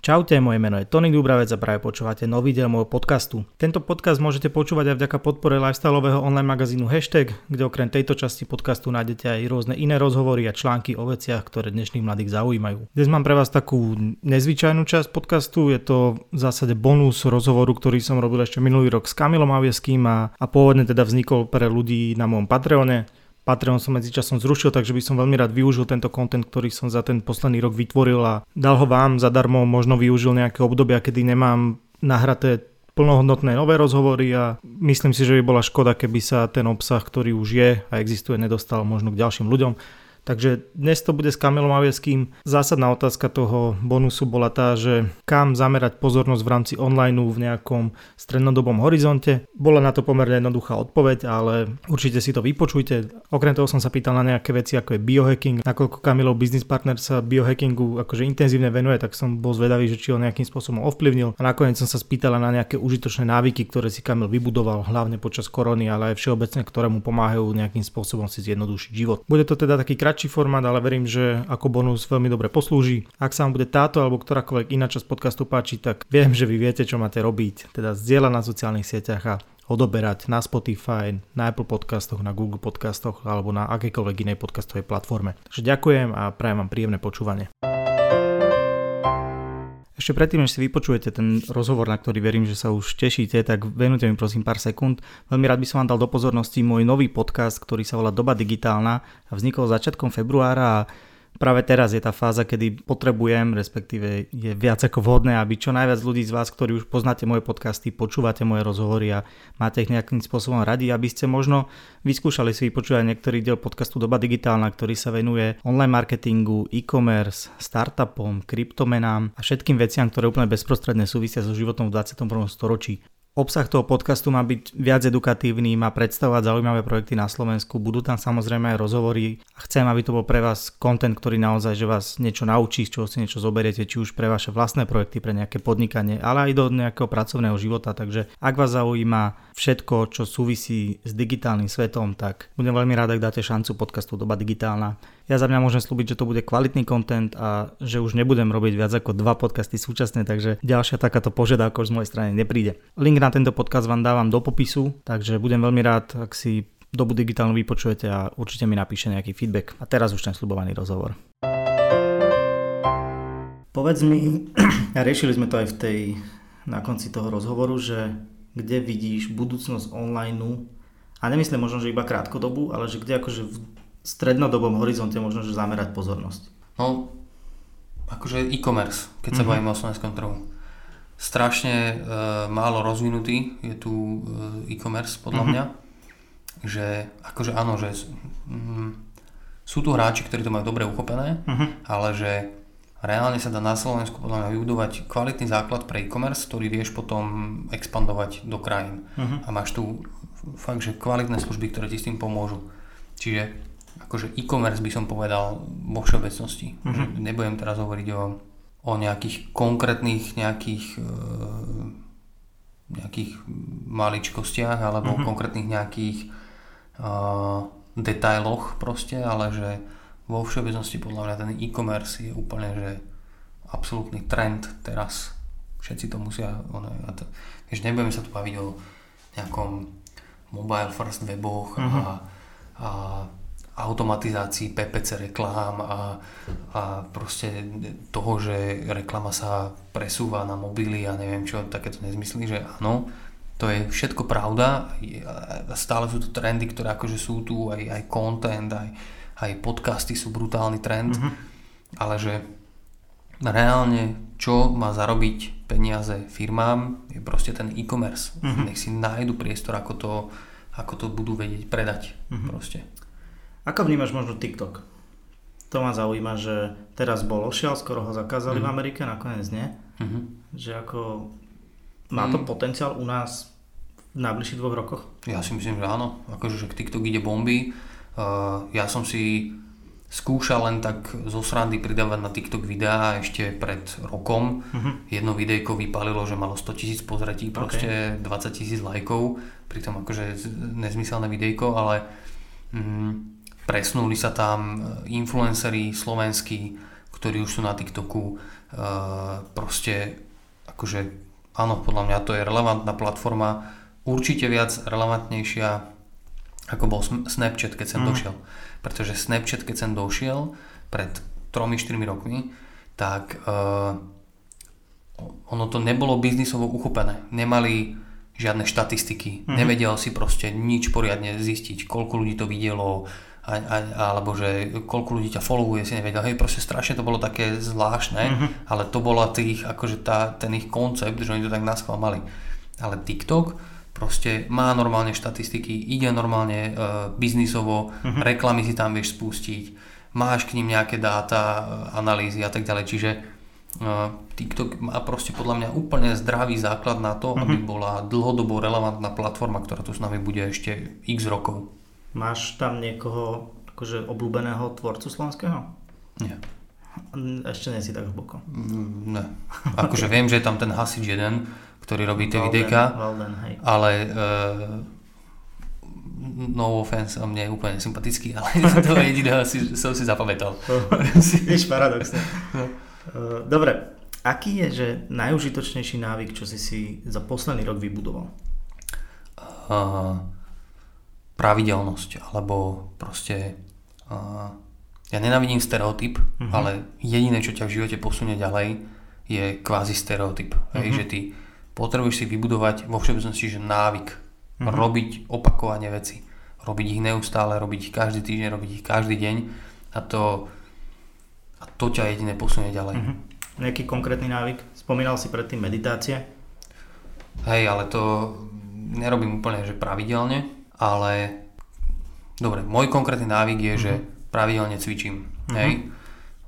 Čaute, moje meno je Tony Dubravec a práve počúvate nový diel môjho podcastu. Tento podcast môžete počúvať aj vďaka podpore lifestyleového online magazínu Hashtag, kde okrem tejto časti podcastu nájdete aj rôzne iné rozhovory a články o veciach, ktoré dnešných mladých zaujímajú. Dnes mám pre vás takú nezvyčajnú časť podcastu, je to v zásade bonus rozhovoru, ktorý som robil ešte minulý rok s Kamilom Avieským a, a pôvodne teda vznikol pre ľudí na môjom Patreone. Patreon som medzičasom zrušil, takže by som veľmi rád využil tento content, ktorý som za ten posledný rok vytvoril a dal ho vám zadarmo, možno využil nejaké obdobia, kedy nemám nahraté plnohodnotné nové rozhovory a myslím si, že by bola škoda, keby sa ten obsah, ktorý už je a existuje, nedostal možno k ďalším ľuďom. Takže dnes to bude s Kamilom Avieským. Zásadná otázka toho bonusu bola tá, že kam zamerať pozornosť v rámci online v nejakom strednodobom horizonte. Bola na to pomerne jednoduchá odpoveď, ale určite si to vypočujte. Okrem toho som sa pýtal na nejaké veci ako je biohacking, nakoľko Kamilov business partner sa biohackingu akože intenzívne venuje, tak som bol zvedavý, že či ho nejakým spôsobom ovplyvnil. A nakoniec som sa spýtala na nejaké užitočné návyky, ktoré si Kamil vybudoval hlavne počas korony, ale aj všeobecne, ktoré mu pomáhajú nejakým spôsobom si zjednodušiť život. Bude to teda taký kratší formát, ale verím, že ako bonus veľmi dobre poslúži. Ak sa vám bude táto alebo ktorákoľvek iná časť podcastu páči, tak viem, že vy viete, čo máte robiť. Teda zdieľať na sociálnych sieťach a odoberať na Spotify, na Apple podcastoch, na Google podcastoch alebo na akékoľvek inej podcastovej platforme. Takže ďakujem a prajem vám príjemné počúvanie. Ešte predtým, než si vypočujete ten rozhovor, na ktorý verím, že sa už tešíte, tak venujte mi prosím pár sekúnd. Veľmi rád by som vám dal do pozornosti môj nový podcast, ktorý sa volá Doba digitálna a vznikol začiatkom februára a práve teraz je tá fáza, kedy potrebujem, respektíve je viac ako vhodné, aby čo najviac ľudí z vás, ktorí už poznáte moje podcasty, počúvate moje rozhovory a máte ich nejakým spôsobom radi, aby ste možno vyskúšali si vypočuť niektorý diel podcastu Doba digitálna, ktorý sa venuje online marketingu, e-commerce, startupom, kryptomenám a všetkým veciam, ktoré úplne bezprostredne súvisia so životom v 21. storočí. Obsah toho podcastu má byť viac edukatívny, má predstavovať zaujímavé projekty na Slovensku, budú tam samozrejme aj rozhovory a chcem, aby to bol pre vás content, ktorý naozaj, že vás niečo naučí, z čoho si niečo zoberiete, či už pre vaše vlastné projekty, pre nejaké podnikanie, ale aj do nejakého pracovného života. Takže ak vás zaujíma všetko, čo súvisí s digitálnym svetom, tak budem veľmi rád, ak dáte šancu podcastu Doba digitálna. Ja za mňa môžem slúbiť, že to bude kvalitný content a že už nebudem robiť viac ako dva podcasty súčasne, takže ďalšia takáto požiadavka z mojej strany nepríde. Link na tento podcast vám dávam do popisu, takže budem veľmi rád, ak si dobu digitálnu vypočujete a určite mi napíše nejaký feedback. A teraz už ten slubovaný rozhovor. Povedz mi, a riešili sme to aj v tej, na konci toho rozhovoru, že kde vidíš budúcnosť online a nemyslím možno, že iba krátkodobu, ale že kde akože v strednodobom horizonte možno, že zamerať pozornosť? No, akože e-commerce, keď sa mm-hmm. bavíme o slovenskom trhu. Strašne e, málo rozvinutý je tu e, e-commerce podľa mm-hmm. mňa. Že akože áno, že mm, sú tu hráči, ktorí to majú dobre uchopené, mm-hmm. ale že reálne sa dá na Slovensku podľa mňa vybudovať kvalitný základ pre e-commerce, ktorý vieš potom expandovať do krajín. Mm-hmm. A máš tu fakt, že kvalitné služby, ktoré ti s tým pomôžu. Čiže akože e-commerce by som povedal vo všeobecnosti. Mm-hmm. Nebudem teraz hovoriť o, o nejakých konkrétnych nejakých e, nejakých maličkostiach alebo mm-hmm. konkrétnych nejakých uh, detailoch proste, ale že vo všeobecnosti podľa mňa ten e-commerce je úplne že absolútny trend teraz. Všetci to musia, ono, to, vieš, nebudeme sa tu baviť o nejakom mobile first weboch mm-hmm. a, a automatizácii PPC reklám a, a proste toho, že reklama sa presúva na mobily a neviem čo, takéto nezmysly, že áno, to je všetko pravda, stále sú to trendy, ktoré akože sú tu, aj, aj content, aj, aj podcasty sú brutálny trend, mm-hmm. ale že reálne čo má zarobiť peniaze firmám je proste ten e-commerce. Mm-hmm. Nech si nájdu priestor, ako to, ako to budú vedieť predať mm-hmm. proste. Ako vnímaš možno TikTok? To ma zaujíma, že teraz bol ošial, skoro ho zakázali mm. v mhm. Amerike, nakoniec nie. Mm-hmm. Že ako má to mm. potenciál u nás v najbližších dvoch rokoch? Ja si myslím, že áno. Akože, že TikTok ide bomby. Uh, ja som si skúšal len tak zo srandy pridávať na TikTok videá ešte pred rokom. Uh-huh. Jedno videjko vypalilo, že malo 100 tisíc pozretí, proste okay. 20 tisíc lajkov, pritom akože nezmyselné videjko, ale mm, presnuli sa tam influenceri slovenskí, ktorí už sú na TikToku, uh, proste akože áno, podľa mňa to je relevantná platforma, určite viac relevantnejšia ako bol Snapchat, keď sem mm. došiel. Pretože Snapchat, keď sem došiel pred 3-4 rokmi, tak uh, ono to nebolo biznisovo uchopené. Nemali žiadne štatistiky. Mm-hmm. Nevedel si proste nič poriadne zistiť, koľko ľudí to videlo, a, a, alebo že koľko ľudí ťa followuje, si nevedel. Hej, proste strašne to bolo také zvláštne, mm-hmm. ale to bola tých, akože tá, ten ich koncept, že oni to tak naschvál mali. Ale TikTok proste má normálne štatistiky, ide normálne uh, biznisovo, mm-hmm. reklamy si tam vieš spustiť, máš k ním nejaké dáta, analýzy a tak ďalej, čiže TikTok má proste podľa mňa úplne zdravý základ na to, mm-hmm. aby mhm. bola dlhodobo relevantná platforma, ktorá tu s nami bude ešte x rokov. Máš tam niekoho akože obľúbeného tvorcu slovenského? Nie. Ešte nie si tak hlboko. Mm, ne. Akože viem, že je tam ten hasič jeden, ktorý robí tie videjka, ale uh, no offense, on mne je úplne sympatický, ale to jediného si, som si zapamätal. Víš, paradoxne. No. Eh, dobre, aký je že najužitočnejší návyk, čo si si za posledný rok vybudoval? Uh, pravidelnosť, alebo proste uh, ja nenávidím stereotyp, uh-huh. ale jediné, čo ťa v živote posunie ďalej, je kvázi stereotyp. Uh-huh. Hej, mhm. že ty potrebuješ si vybudovať vo všeobecnosti že návyk, uh-huh. robiť opakovane veci, robiť ich neustále, robiť ich každý týždeň, robiť ich každý deň a to a to ťa jedine posunie ďalej. Mm-hmm. Nejaký konkrétny návyk? Spomínal si predtým meditácie? Hej, ale to nerobím úplne že pravidelne, ale dobre, môj konkrétny návyk je, mm-hmm. že pravidelne cvičím. Mm-hmm. Hej?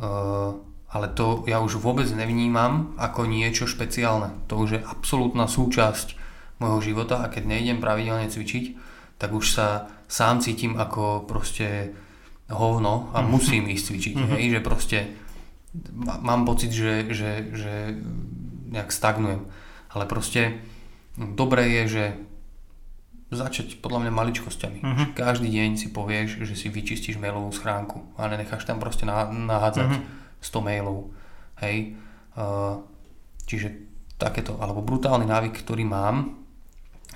Uh, ale to ja už vôbec nevnímam ako niečo špeciálne. To už je absolútna súčasť môjho života a keď nejdem pravidelne cvičiť, tak už sa sám cítim ako proste hovno a mhm. musím ísť cvičiť. Mm-hmm. Hej, že proste mám pocit, že, že, že nejak stagnujem. Ale proste dobré je, že začať podľa mňa maličkosťami. Mm-hmm. Každý deň si povieš, že si vyčistíš mailovú schránku a nenecháš tam proste nahádzať mm-hmm. 100 mailov. Hej. Uh, čiže takéto, alebo brutálny návyk, ktorý mám,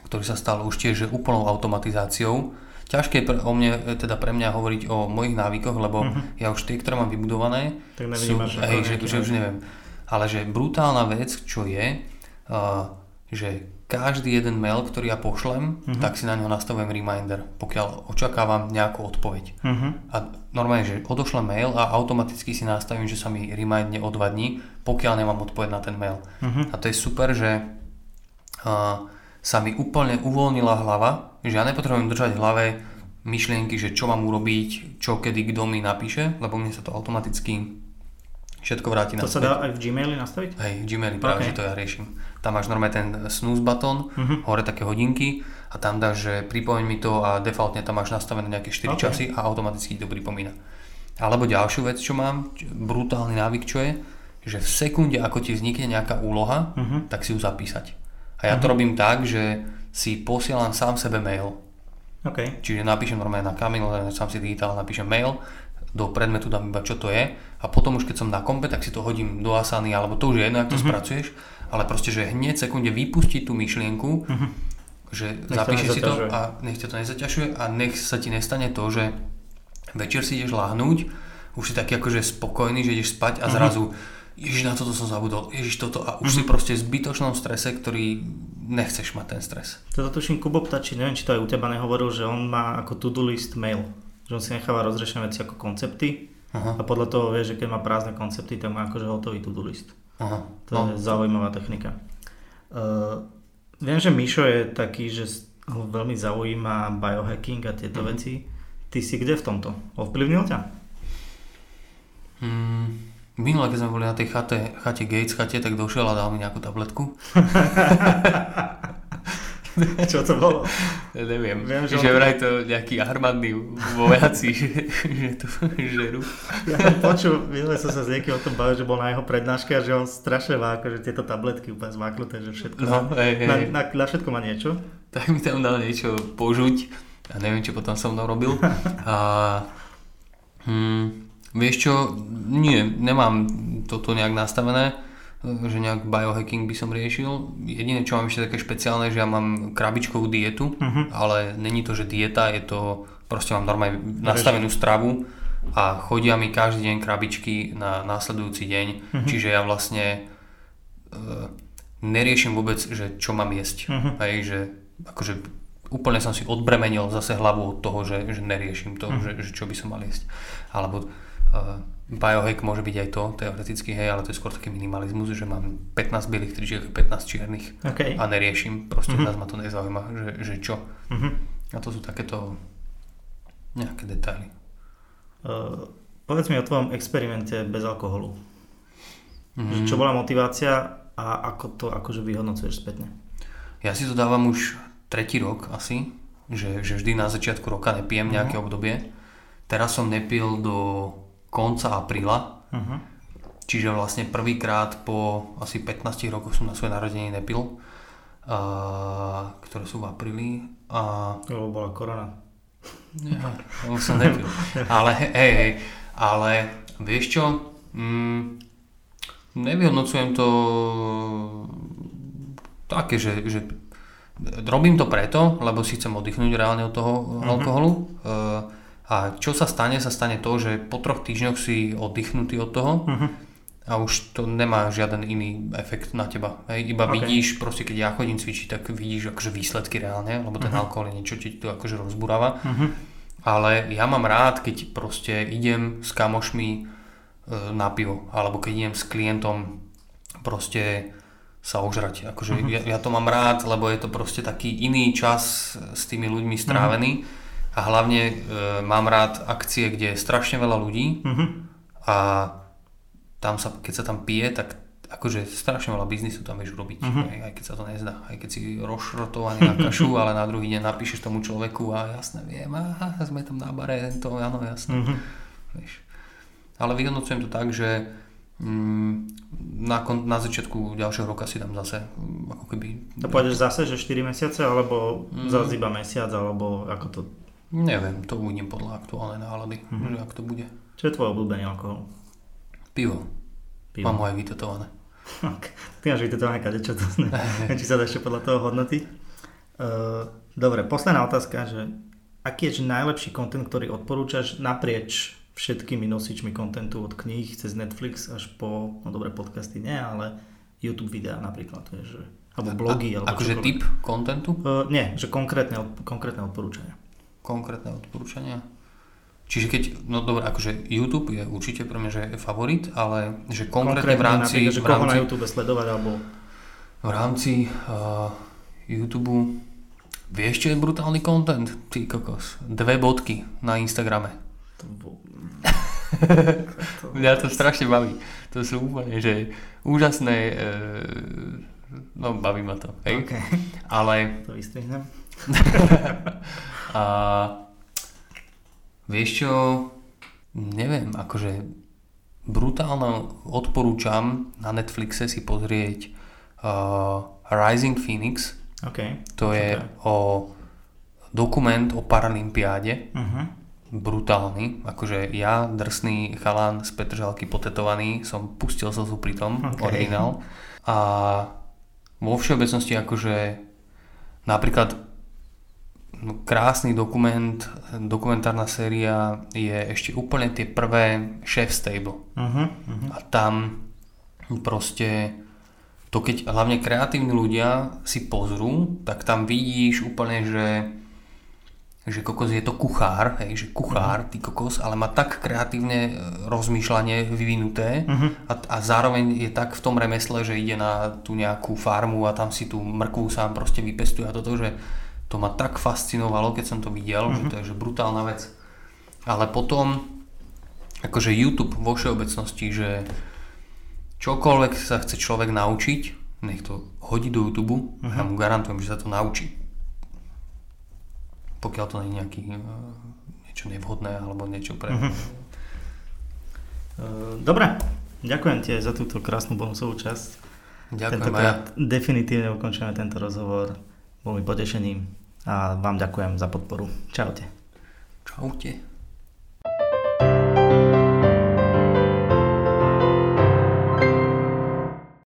ktorý sa stal už tiež úplnou automatizáciou, ťažké pre, o mne, teda pre mňa hovoriť o mojich návykoch, lebo uh-huh. ja už tie, ktoré mám vybudované, tak sú, hej, že, že už neviem. Ale že brutálna vec, čo je, uh, že každý jeden mail, ktorý ja pošlem, uh-huh. tak si na ňo nastavujem reminder, pokiaľ očakávam nejakú odpoveď. Uh-huh. A normálne, že odošlem mail a automaticky si nastavím, že sa mi remindne o dva dní, pokiaľ nemám odpoveď na ten mail. Uh-huh. A to je super, že uh, sa mi úplne uvoľnila hlava, že ja nepotrebujem držať v hlave myšlienky, že čo mám urobiť, čo kedy kto mi napíše, lebo mne sa to automaticky všetko vráti To sa dá aj v Gmaili nastaviť? Hej, v Gmaili práve, okay. že to ja riešim. Tam máš normálne ten snooze button, uh-huh. hore také hodinky a tam dáš, že pripomeň mi to a defaultne tam máš nastavené nejaké 4 okay. časy a automaticky to pripomína. Alebo ďalšiu vec, čo mám, brutálny návyk, čo je, že v sekunde, ako ti vznikne nejaká úloha, uh-huh. tak si ju zapísať. A ja to mhm. robím tak, že si posielam sám sebe mail. Okay. Čiže napíšem normálne na Kamil, sám si digitál, napíšem mail, do predmetu dám iba čo to je a potom už keď som na kompe, tak si to hodím do Asany, alebo to už je jedno, ak to mm-hmm. spracuješ, ale proste, že hneď sekunde vypustiť tú myšlienku, mm-hmm. že nech zapíšeš si to a nech ťa to nezaťažuje a nech sa ti nestane to, že večer si ideš láhnuť, už si taký akože spokojný, že ideš spať a mm-hmm. zrazu Ježiš, na toto som zabudol, Ježiš, toto a už mm-hmm. si mhm. proste v zbytočnom strese, ktorý nechceš mať ten stres. Toto tuším Kubo Ptači, neviem, či to aj u teba nehovoril, že on má ako to-do list mail, že on si necháva rozrešené veci ako koncepty Aha. a podľa toho vie, že keď má prázdne koncepty, tak má akože hotový to-do list. Aha. To no. je zaujímavá technika. Uh, viem, že Mišo je taký, že ho veľmi zaujíma biohacking a tieto mm-hmm. veci. Ty si kde v tomto? Ovplyvnil ťa? Hmm. Minule, keď sme boli na tej chate, chate Gates chate, tak došiel a dal mi nejakú tabletku. Čo to bolo? Ja neviem, Viem, že, že vraj to nejakí armádni vojaci, že, že to žerú. Ja počul, minule som sa s niekým o tom bavil, že bol na jeho prednáške a že on strašne má akože tieto tabletky úplne zmáknuté, že všetko no, má, hej. Na, na, na, všetko má niečo. Tak mi tam dal niečo požuť a neviem, čo potom som mnou robil. A, hm, Vieš čo, nie, nemám toto nejak nastavené, že nejak biohacking by som riešil. Jediné, čo mám ešte také špeciálne, že ja mám krabičkovú dietu, uh-huh. ale není to, že dieta, je to, proste mám normálne nastavenú stravu a chodia mi každý deň krabičky na následujúci deň, uh-huh. čiže ja vlastne e, neriešim vôbec, že čo mám jesť. Uh-huh. Hej, že akože úplne som si odbremenil zase hlavu od toho, že, že neriešim to, uh-huh. že, že čo by som mal jesť. Alebo biohack môže byť aj to, teoreticky, hej, ale to je skôr taký minimalizmus, že mám 15 bielých tričiek, 15 čiernych okay. a neriešim, proste uh-huh. ma to nezaujíma, že, že čo. Uh-huh. A to sú takéto nejaké detaily. Uh, povedz mi o tvojom experimente bez alkoholu. Uh-huh. Čo bola motivácia a ako to akože vyhodnocuješ spätne? Ja si to dávam už tretí rok asi, že, že vždy na začiatku roka nepijem nejaké obdobie. Teraz som nepil do konca apríla, uh-huh. čiže vlastne prvýkrát po asi 15 rokoch som na svoje narodenie nepil, uh, ktoré sú v apríli. A... Lebo bola korona. Ja, som nepil. ale hej, hej, ale vieš čo, mm, nevyhodnocujem to také, že, že robím to preto, lebo si chcem oddychnúť reálne od toho mm-hmm. alkoholu. Uh, a čo sa stane? Sa stane to, že po troch týždňoch si oddychnutý od toho uh-huh. a už to nemá žiaden iný efekt na teba. Hej, iba okay. vidíš, proste keď ja chodím cvičiť, tak vidíš akože výsledky reálne, lebo ten uh-huh. alkohol je niečo, čo ti to akože rozburáva. Uh-huh. Ale ja mám rád, keď proste idem s kamošmi e, na pivo, alebo keď idem s klientom proste sa ožrať. Akože uh-huh. ja, ja to mám rád, lebo je to proste taký iný čas s tými ľuďmi strávený. Uh-huh a hlavne e, mám rád akcie, kde je strašne veľa ľudí uh-huh. a tam sa, keď sa tam pije, tak akože strašne veľa biznisu tam vieš urobiť, uh-huh. aj, aj keď sa to nezdá, aj keď si rozšrotovaný na kašu, ale na druhý deň napíšeš tomu človeku a jasne viem, aha, sme tam na bare, to áno, jasne. Uh-huh. Vieš. Ale vyhodnocujem to tak, že mm, na, kon, na začiatku ďalšieho roka si dám zase mm, ako keby... To pôjdeš zase, že 4 mesiace, alebo mm. zase iba mesiac, alebo ako to Neviem, to uvidím podľa aktuálnej nálady, mm-hmm. že ak to bude. Čo je tvoj obľúbený alkohol? Pivo. Pivo. Mám ho aj vytetované. Ty máš vytetované čo to znamená. či sa dá ešte podľa toho hodnoty. Uh, dobre, posledná otázka, že aký je najlepší kontent, ktorý odporúčaš naprieč všetkými nosičmi kontentu od kníh cez Netflix až po, no dobre, podcasty nie, ale YouTube videá napríklad, je, že, alebo blogy. A, alebo akože typ kontentu? Uh, nie, že konkrétne, konkrétne odporúčania konkrétne odporúčania. Čiže keď, no dobré, akože YouTube je určite pre mňa, že je favorit, ale že konkrétne, konkrétne v rámci... Napríklad, že v rámci, na YouTube sledovať, alebo... V rámci uh, YouTube vieš, čo je brutálny content? Ty kokos. Dve bodky na Instagrame. To bol... Mňa to strašne baví. To sú úplne, že úžasné... Uh, no, baví ma to. Hej? Okay. Ale... To vystrihnem. A vieš čo, neviem, akože brutálne odporúčam na Netflixe si pozrieť uh, Rising Phoenix. Okay. To je okay. o dokument o Paralympiáde. Uh-huh. Brutálny. Akože ja, drsný chalán z Petržalky potetovaný, som pustil slzu pri tom, okay. originál. A vo všeobecnosti akože napríklad krásny dokument, dokumentárna séria je ešte úplne tie prvé Chef Stable. Uh-huh, uh-huh. A tam proste to keď hlavne kreatívni ľudia si pozrú, tak tam vidíš úplne, že že kokos je to kuchár, hej, že kuchár, ty kokos, ale má tak kreatívne e, rozmýšľanie vyvinuté uh-huh. a, a zároveň je tak v tom remesle, že ide na tú nejakú farmu a tam si tú mrkvu sám proste vypestuje a toto, že to ma tak fascinovalo, keď som to videl, mm-hmm. že mhm. to je že brutálna vec. Ale potom, akože YouTube vo všeobecnosti, že čokoľvek sa chce človek naučiť, nech to hodí do YouTube mm-hmm. a ja mu garantujem, že sa to naučí. Pokiaľ to nie je nejaký, uh, niečo nevhodné alebo niečo pre... Mm-hmm. Dobre, ďakujem ti za túto krásnu bonusovú časť. Ďakujem Tentokrát aj. definitívne ukončujeme tento rozhovor. Bol mi potešením a vám ďakujem za podporu. Čaute. Čaute.